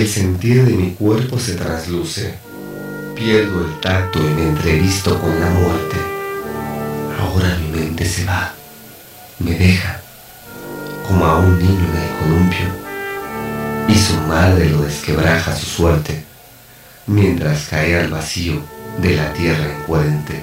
sentir de mi cuerpo se trasluce. Pierdo el tacto y me entrevisto con la muerte. Ahora mi mente se va, me deja, como a un niño en el columpio, y su madre lo desquebraja su suerte, mientras cae al vacío de la tierra encuadente.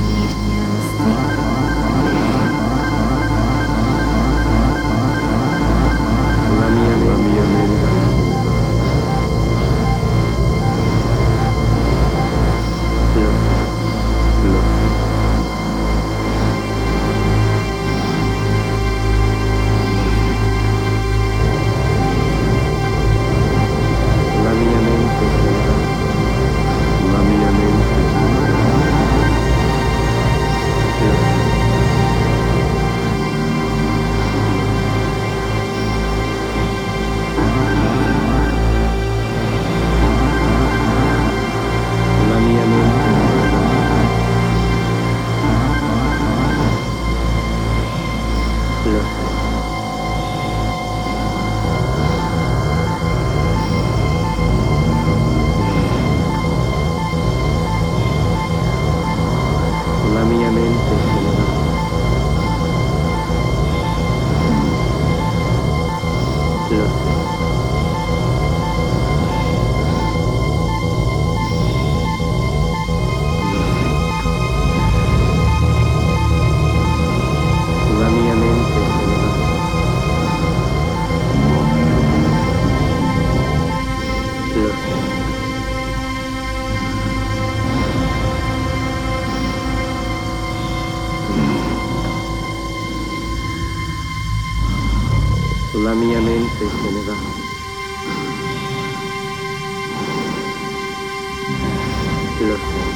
la mía mente se general. Los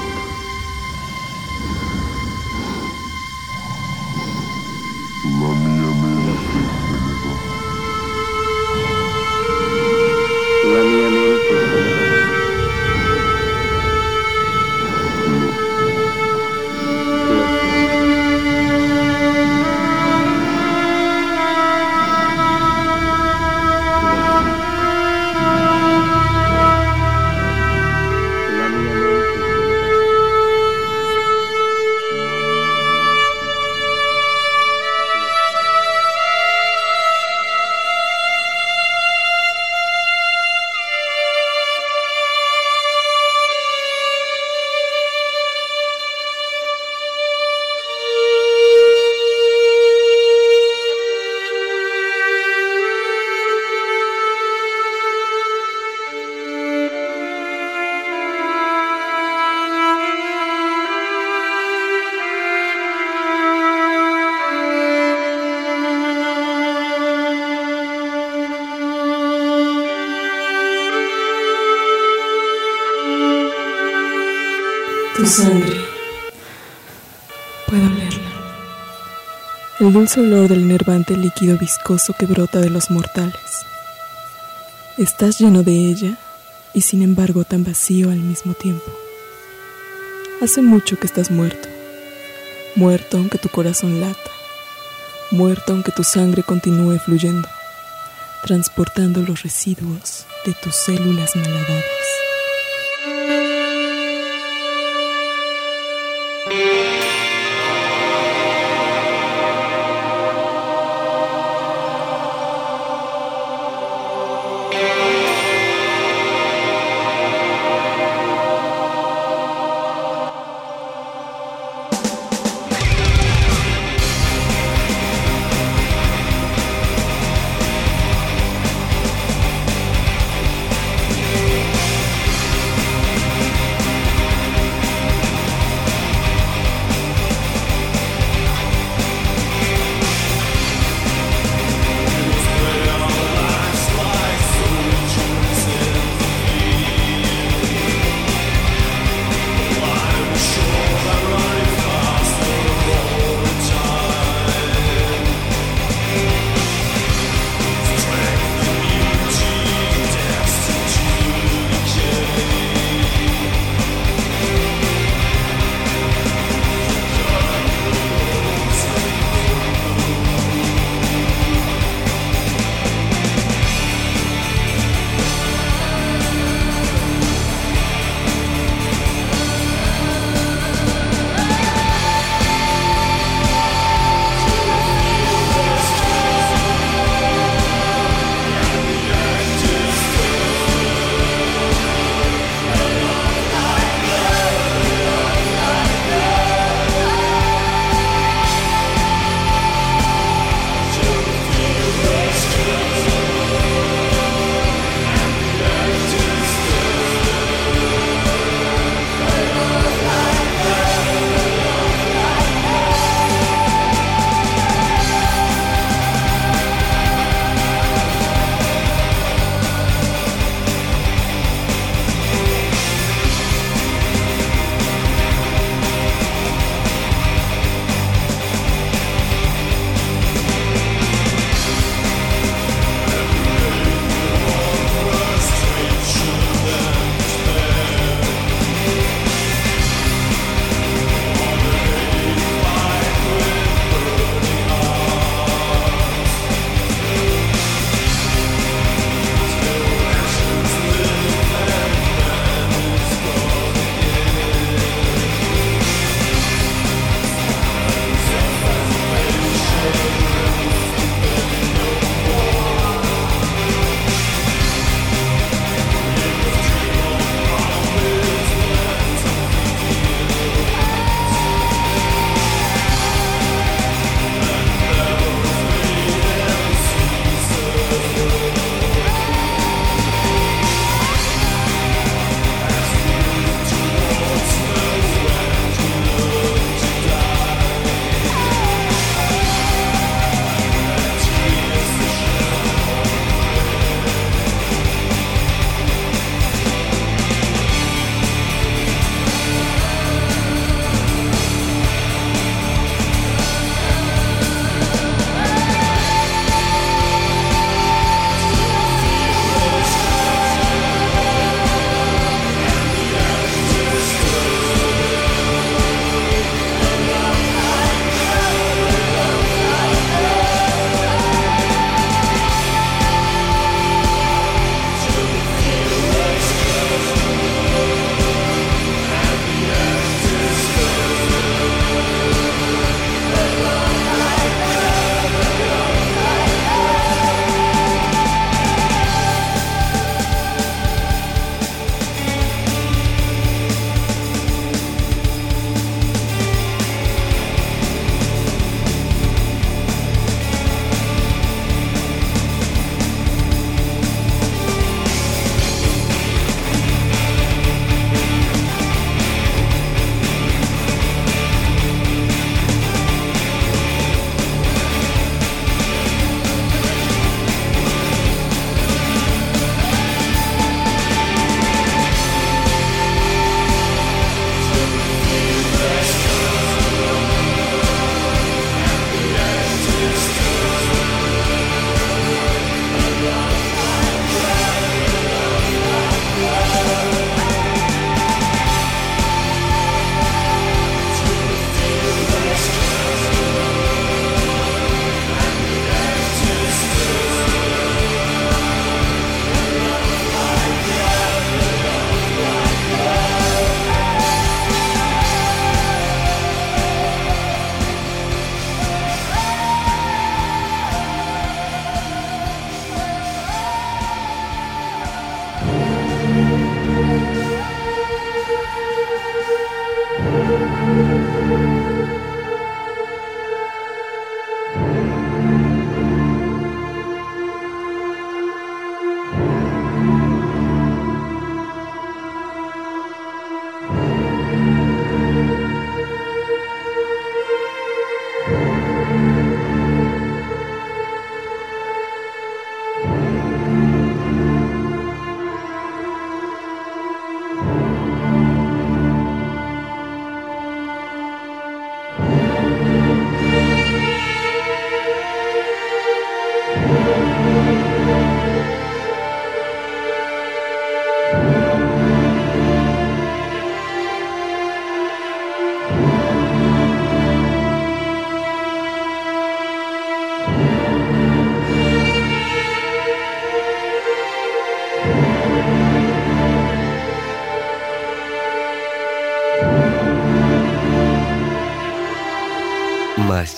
dulce olor del enervante líquido viscoso que brota de los mortales. Estás lleno de ella y sin embargo tan vacío al mismo tiempo. Hace mucho que estás muerto. Muerto aunque tu corazón lata. Muerto aunque tu sangre continúe fluyendo, transportando los residuos de tus células malhadadas.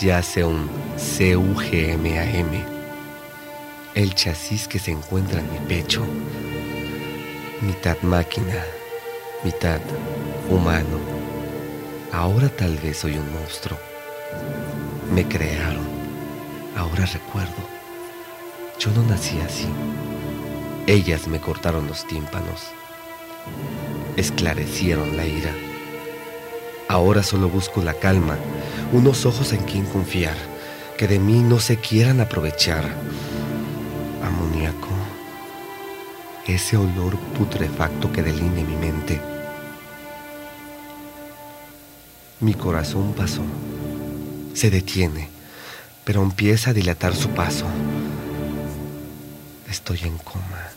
Yace un CUGMAM, el chasis que se encuentra en mi pecho, mitad máquina, mitad humano. Ahora tal vez soy un monstruo. Me crearon, ahora recuerdo. Yo no nací así. Ellas me cortaron los tímpanos, esclarecieron la ira. Ahora solo busco la calma, unos ojos en quien confiar, que de mí no se quieran aprovechar. Amoníaco, ese olor putrefacto que deline mi mente. Mi corazón pasó, se detiene, pero empieza a dilatar su paso. Estoy en coma.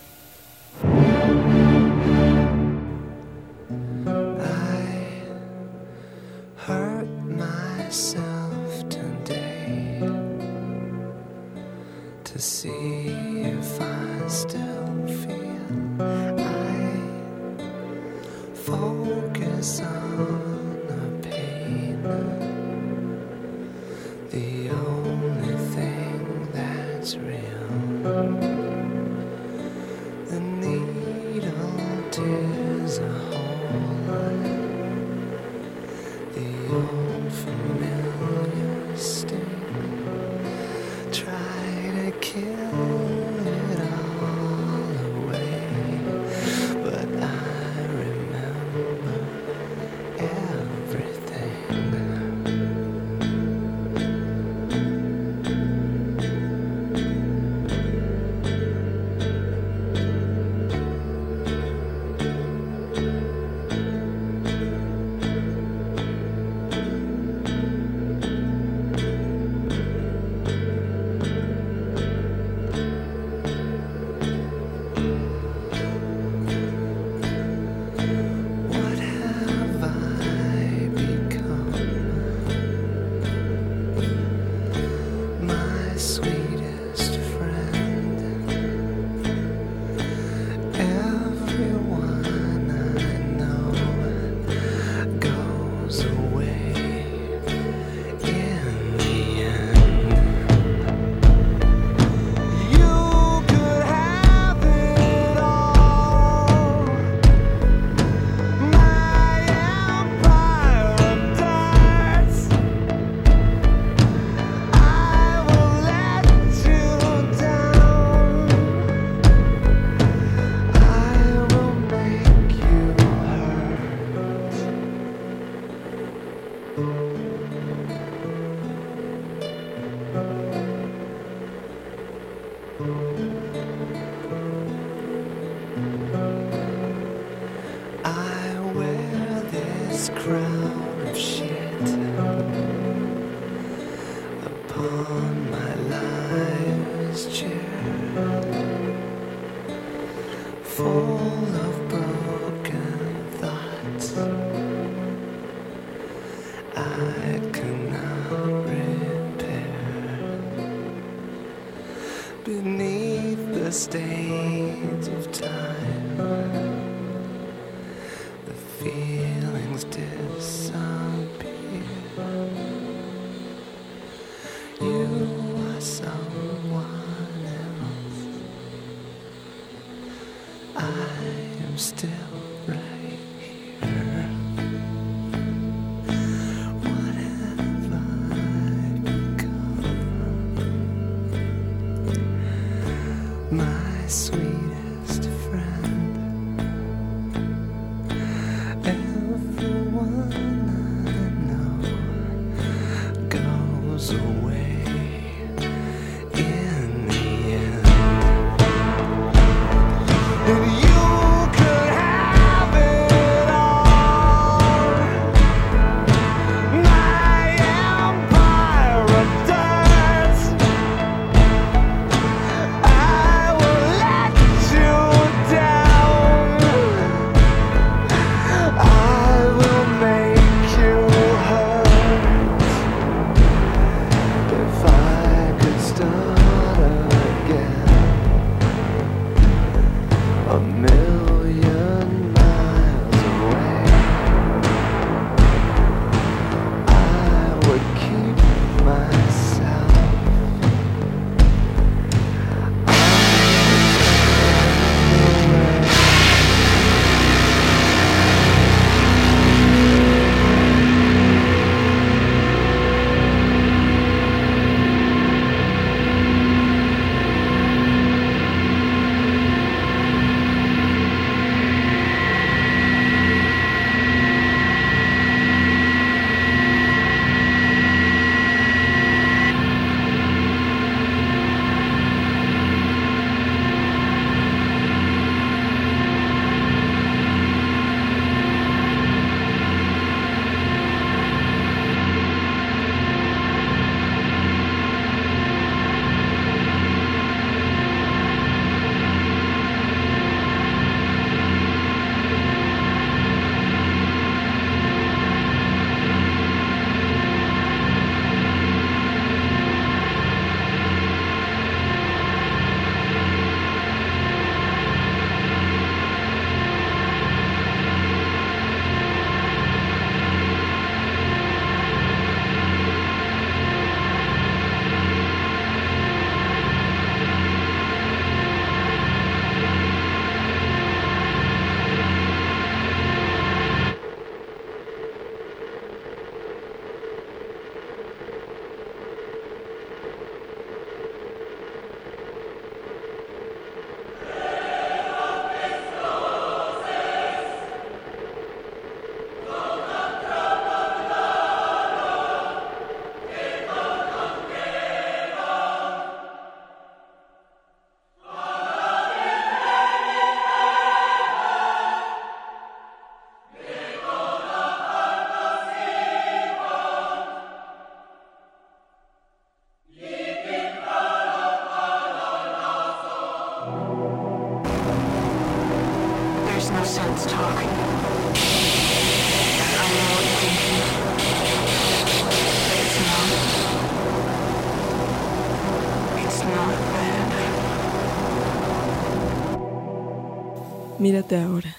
Mírate ahora,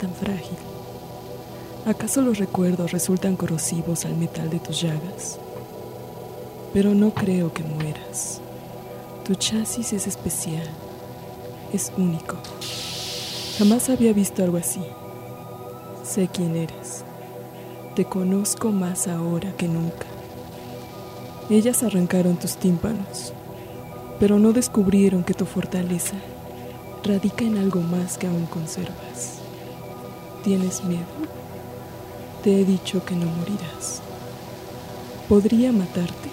tan frágil. ¿Acaso los recuerdos resultan corrosivos al metal de tus llagas? Pero no creo que mueras. Tu chasis es especial, es único. Jamás había visto algo así. Sé quién eres. Te conozco más ahora que nunca. Ellas arrancaron tus tímpanos, pero no descubrieron que tu fortaleza radica en algo más que aún conservas. ¿Tienes miedo? Te he dicho que no morirás. Podría matarte,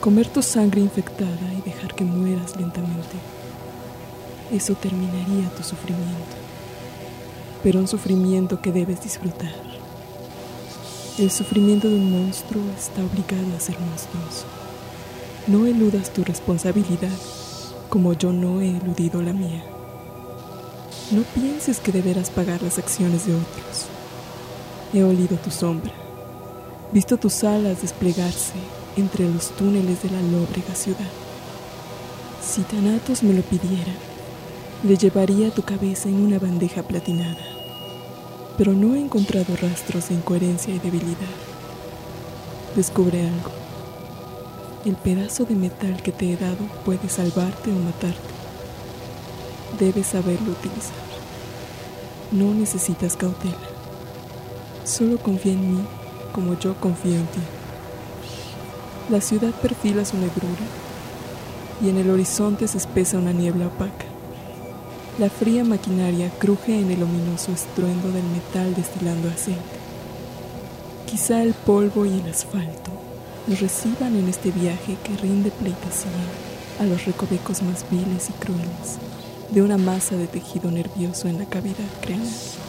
comer tu sangre infectada y dejar que mueras lentamente. Eso terminaría tu sufrimiento, pero un sufrimiento que debes disfrutar. El sufrimiento de un monstruo está obligado a ser monstruoso. No eludas tu responsabilidad como yo no he eludido la mía. No pienses que deberás pagar las acciones de otros. He olido tu sombra, visto tus alas desplegarse entre los túneles de la lóbrega ciudad. Si Thanatos me lo pidiera, le llevaría tu cabeza en una bandeja platinada, pero no he encontrado rastros de incoherencia y debilidad. Descubre algo. El pedazo de metal que te he dado puede salvarte o matarte. Debes saberlo utilizar. No necesitas cautela. Solo confía en mí como yo confío en ti. La ciudad perfila su negrura y en el horizonte se espesa una niebla opaca. La fría maquinaria cruje en el ominoso estruendo del metal destilando aceite. Quizá el polvo y el asfalto nos reciban en este viaje que rinde pleitesía a los recovecos más viles y crueles de una masa de tejido nervioso en la cavidad craneal.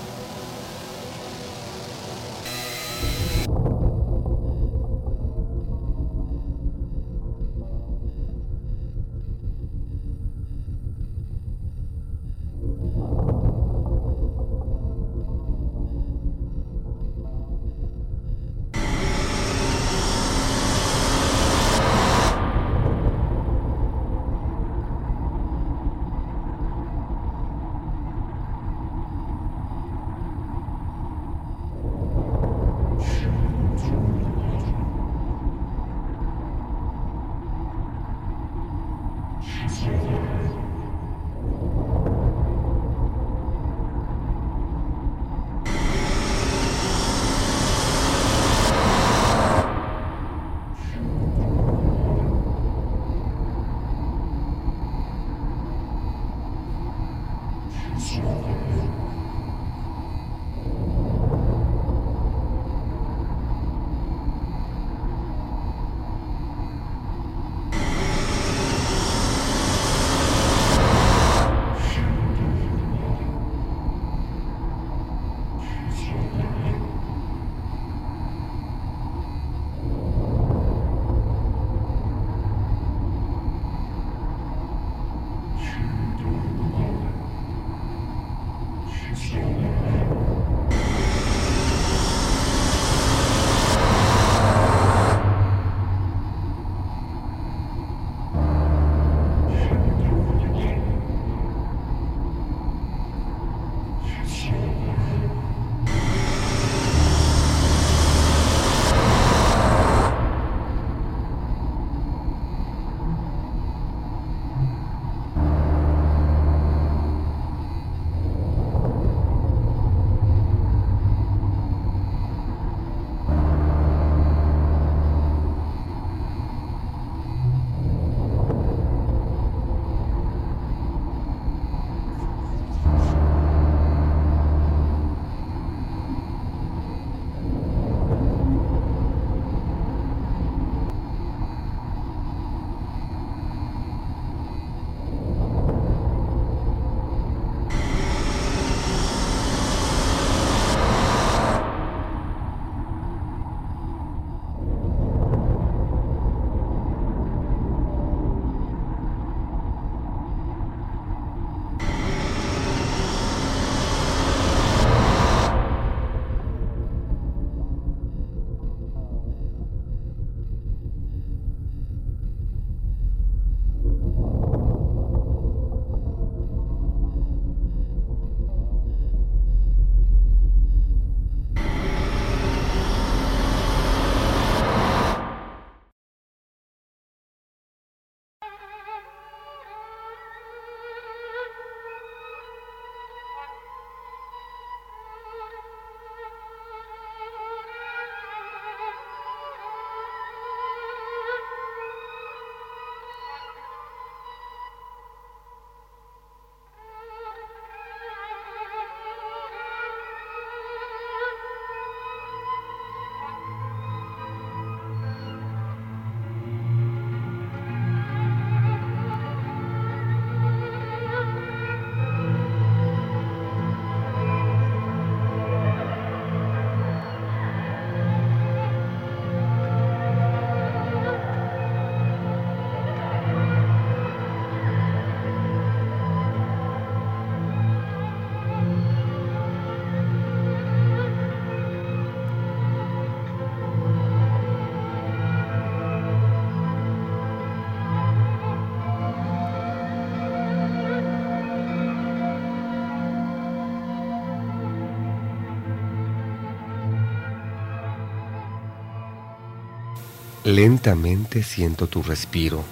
Lentamente siento tu respiro.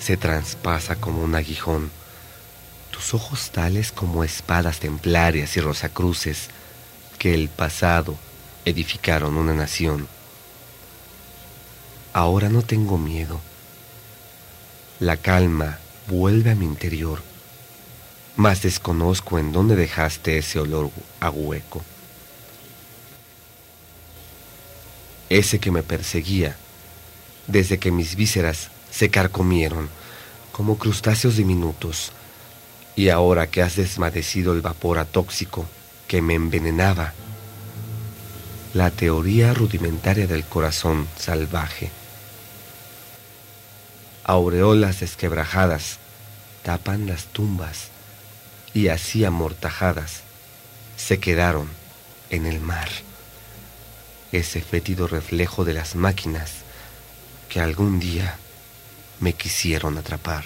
Se traspasa como un aguijón. Tus ojos tales como espadas templarias y rosacruces que el pasado edificaron una nación. Ahora no tengo miedo. La calma vuelve a mi interior, mas desconozco en dónde dejaste ese olor a hueco. ese que me perseguía, desde que mis vísceras se carcomieron como crustáceos diminutos, y ahora que has desmadecido el vapor atóxico que me envenenaba, la teoría rudimentaria del corazón salvaje. Aureolas desquebrajadas tapan las tumbas y así amortajadas se quedaron en el mar ese fétido reflejo de las máquinas que algún día me quisieron atrapar.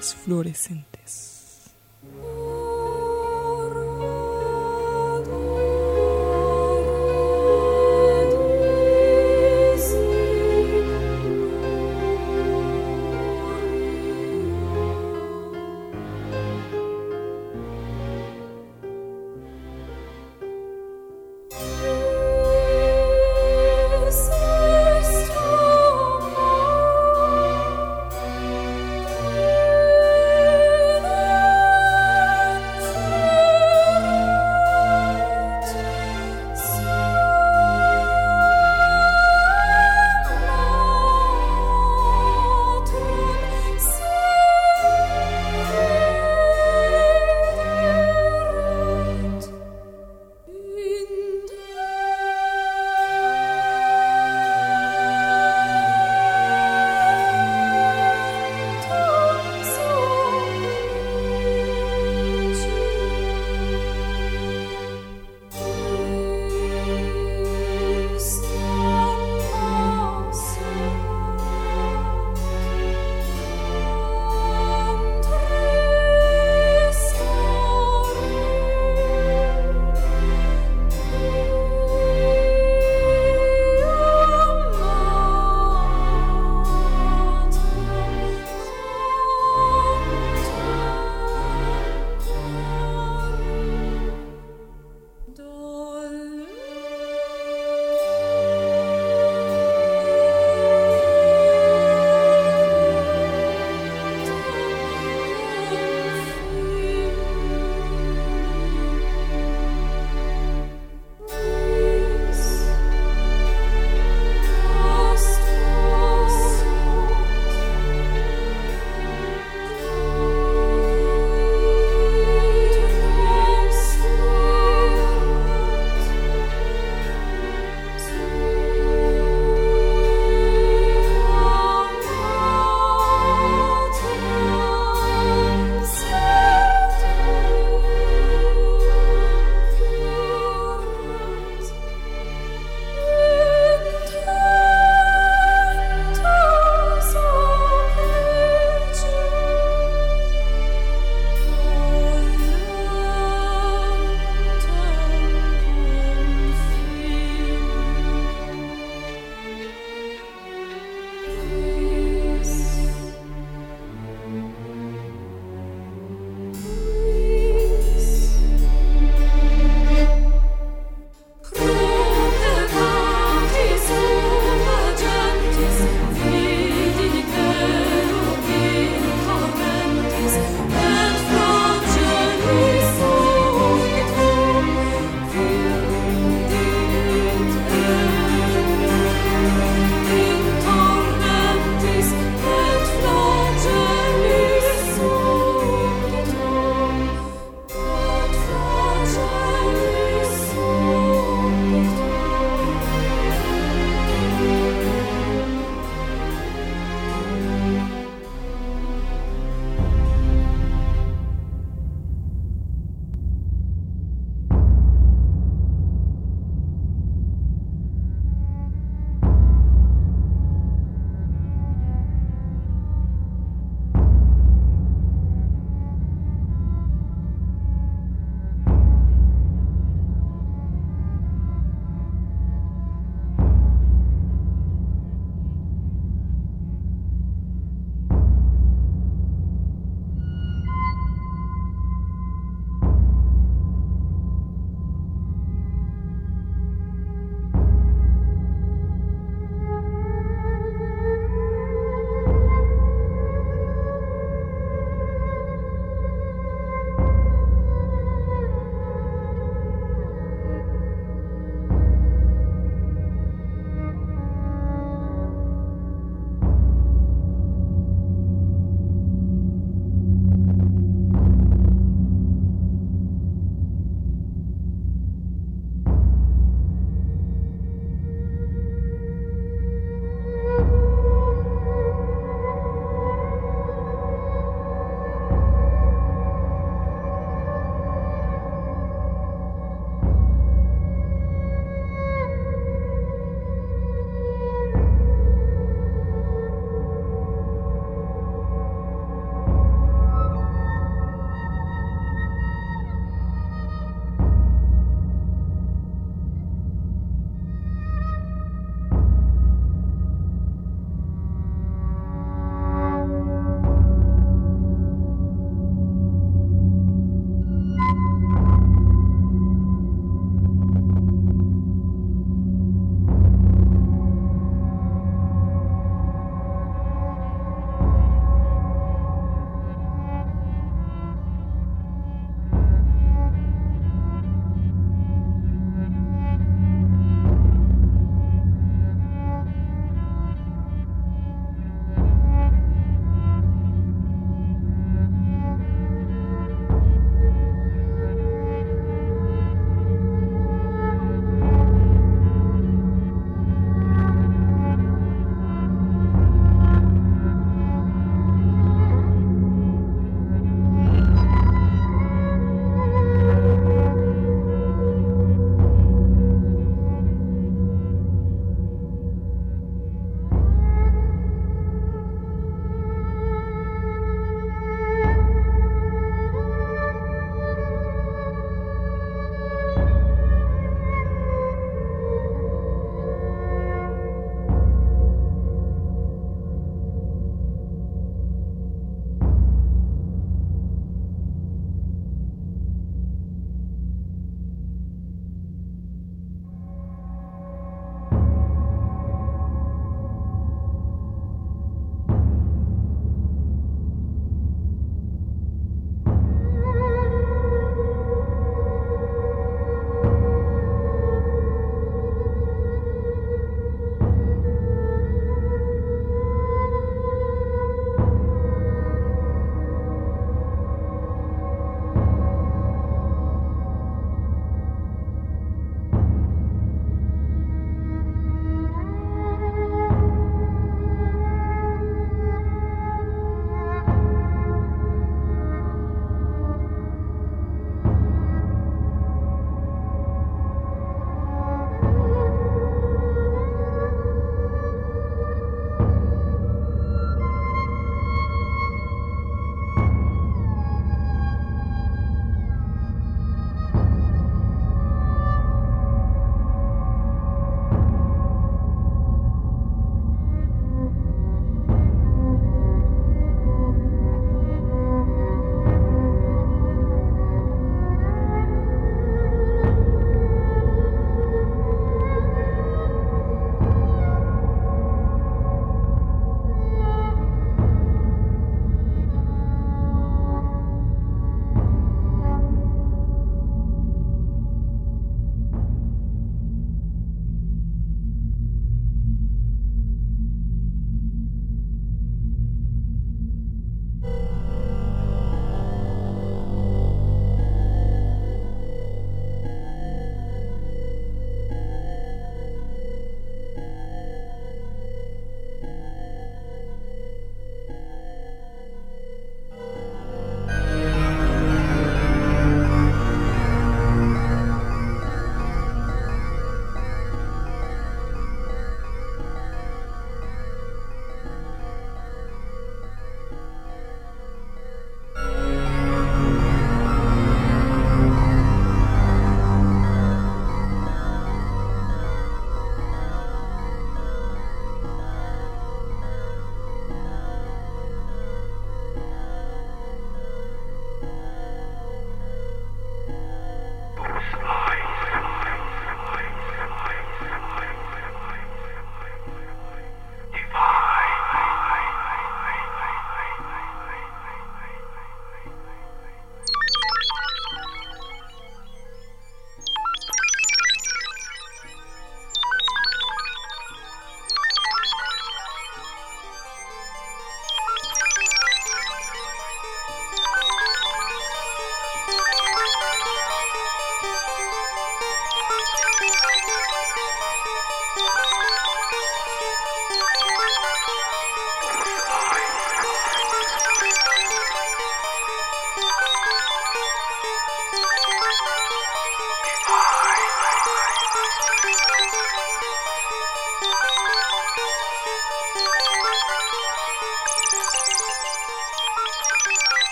Cuentos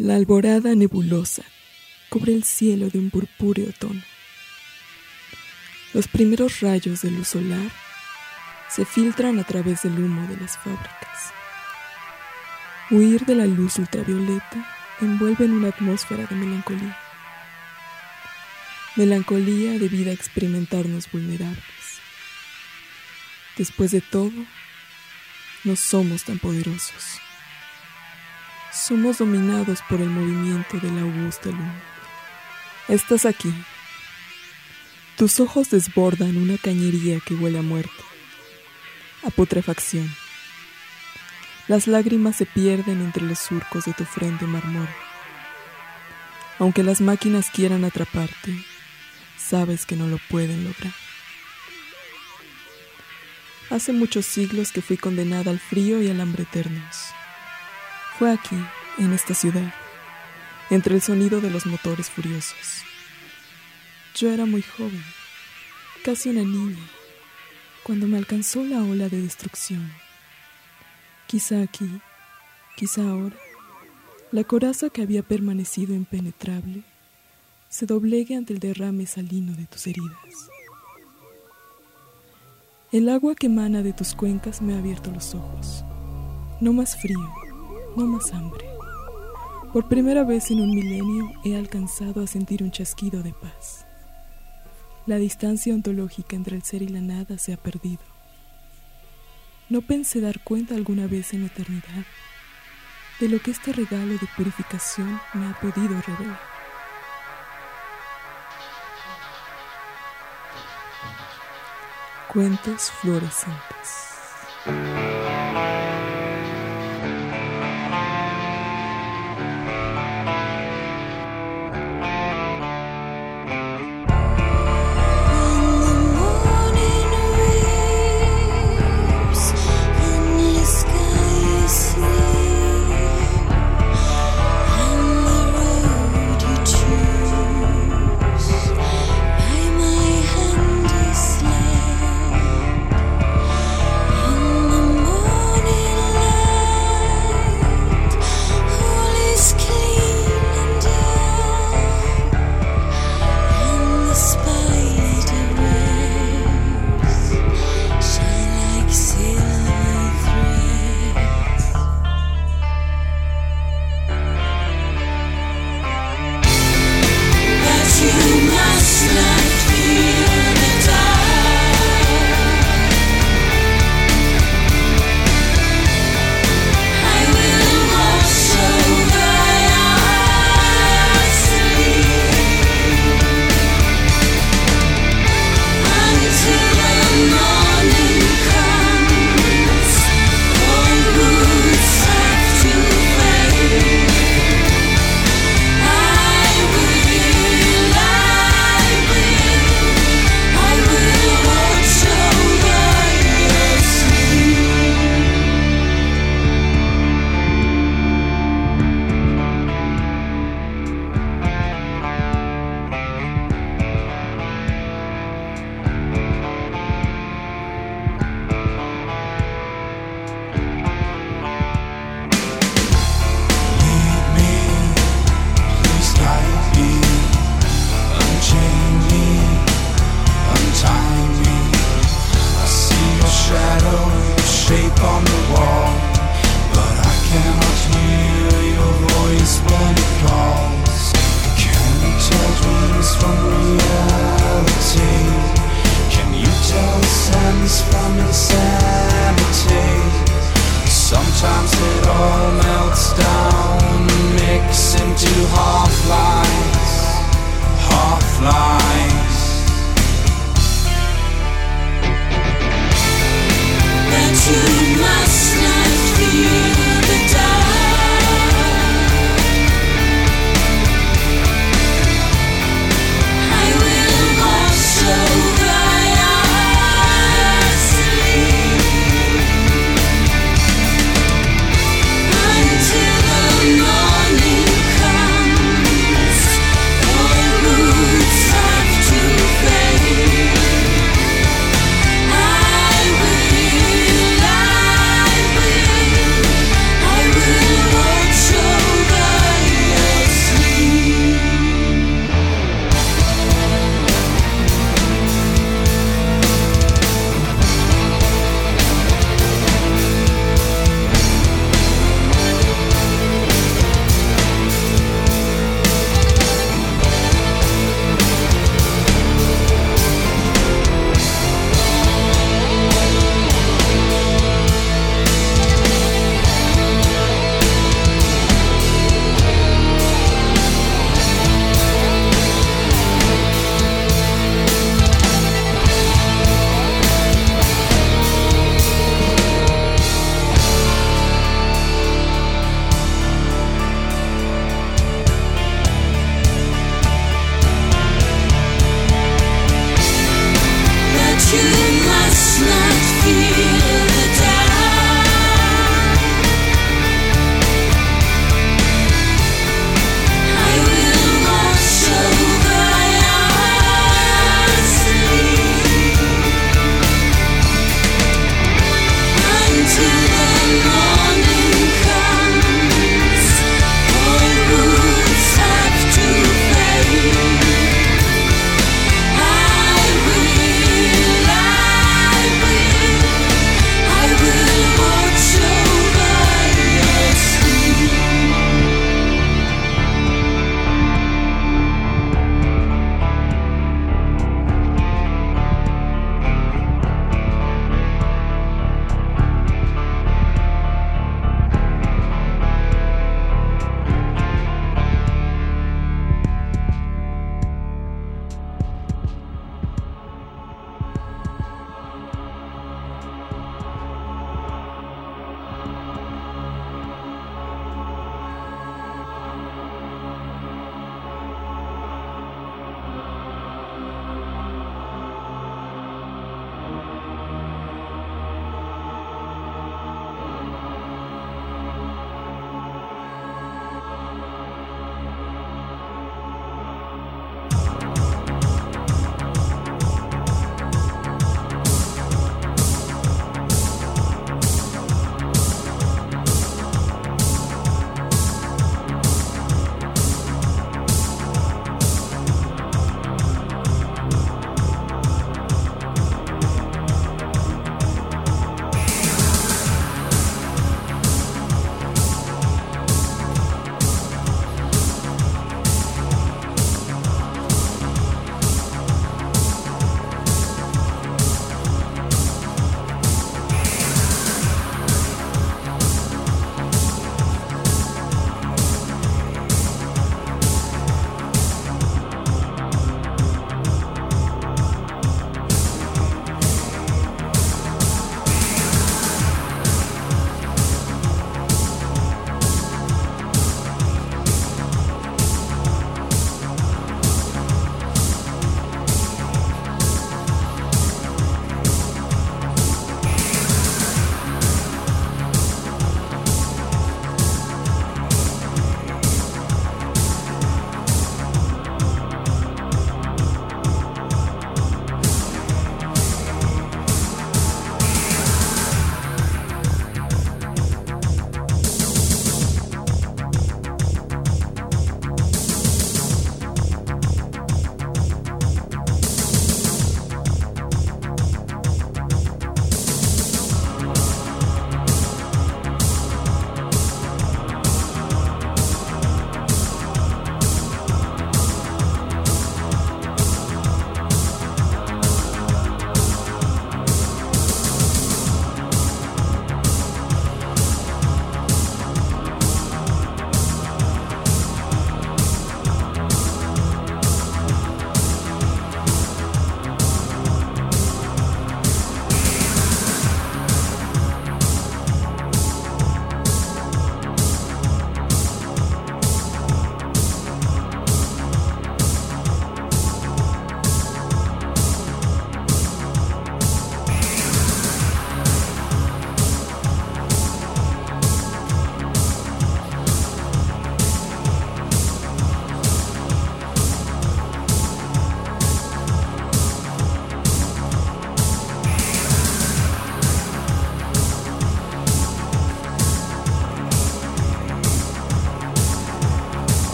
fluorescentes. alborada nebulosa cubre el cielo de un purpúreo tono. Los primeros rayos de luz solar se filtran a través del humo de las fábricas. Huir de la luz ultravioleta envuelve en una atmósfera de melancolía. Melancolía debida a experimentarnos vulnerables. Después de todo, no somos tan poderosos. Somos dominados por el movimiento de la augusta luna. Estás aquí. Tus ojos desbordan una cañería que huele a muerte, a putrefacción. Las lágrimas se pierden entre los surcos de tu frente marmórea. Aunque las máquinas quieran atraparte, sabes que no lo pueden lograr. Hace muchos siglos que fui condenada al frío y al hambre eternos. Fue aquí, en esta ciudad, entre el sonido de los motores furiosos. Yo era muy joven, casi una niña, cuando me alcanzó la ola de destrucción. Quizá aquí, quizá ahora, la coraza que había permanecido impenetrable se doblegue ante el derrame salino de tus heridas. El agua que emana de tus cuencas me ha abierto los ojos. No más frío, no más hambre. Por primera vez en un milenio he alcanzado a sentir un chasquido de paz. La distancia ontológica entre el ser y la nada se ha perdido. No pensé dar cuenta alguna vez en la eternidad de lo que este regalo de purificación me ha podido revelar. Cuentos fluorescentes.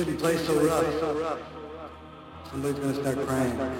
Shouldn't play so rough. Somebody's gonna start crying.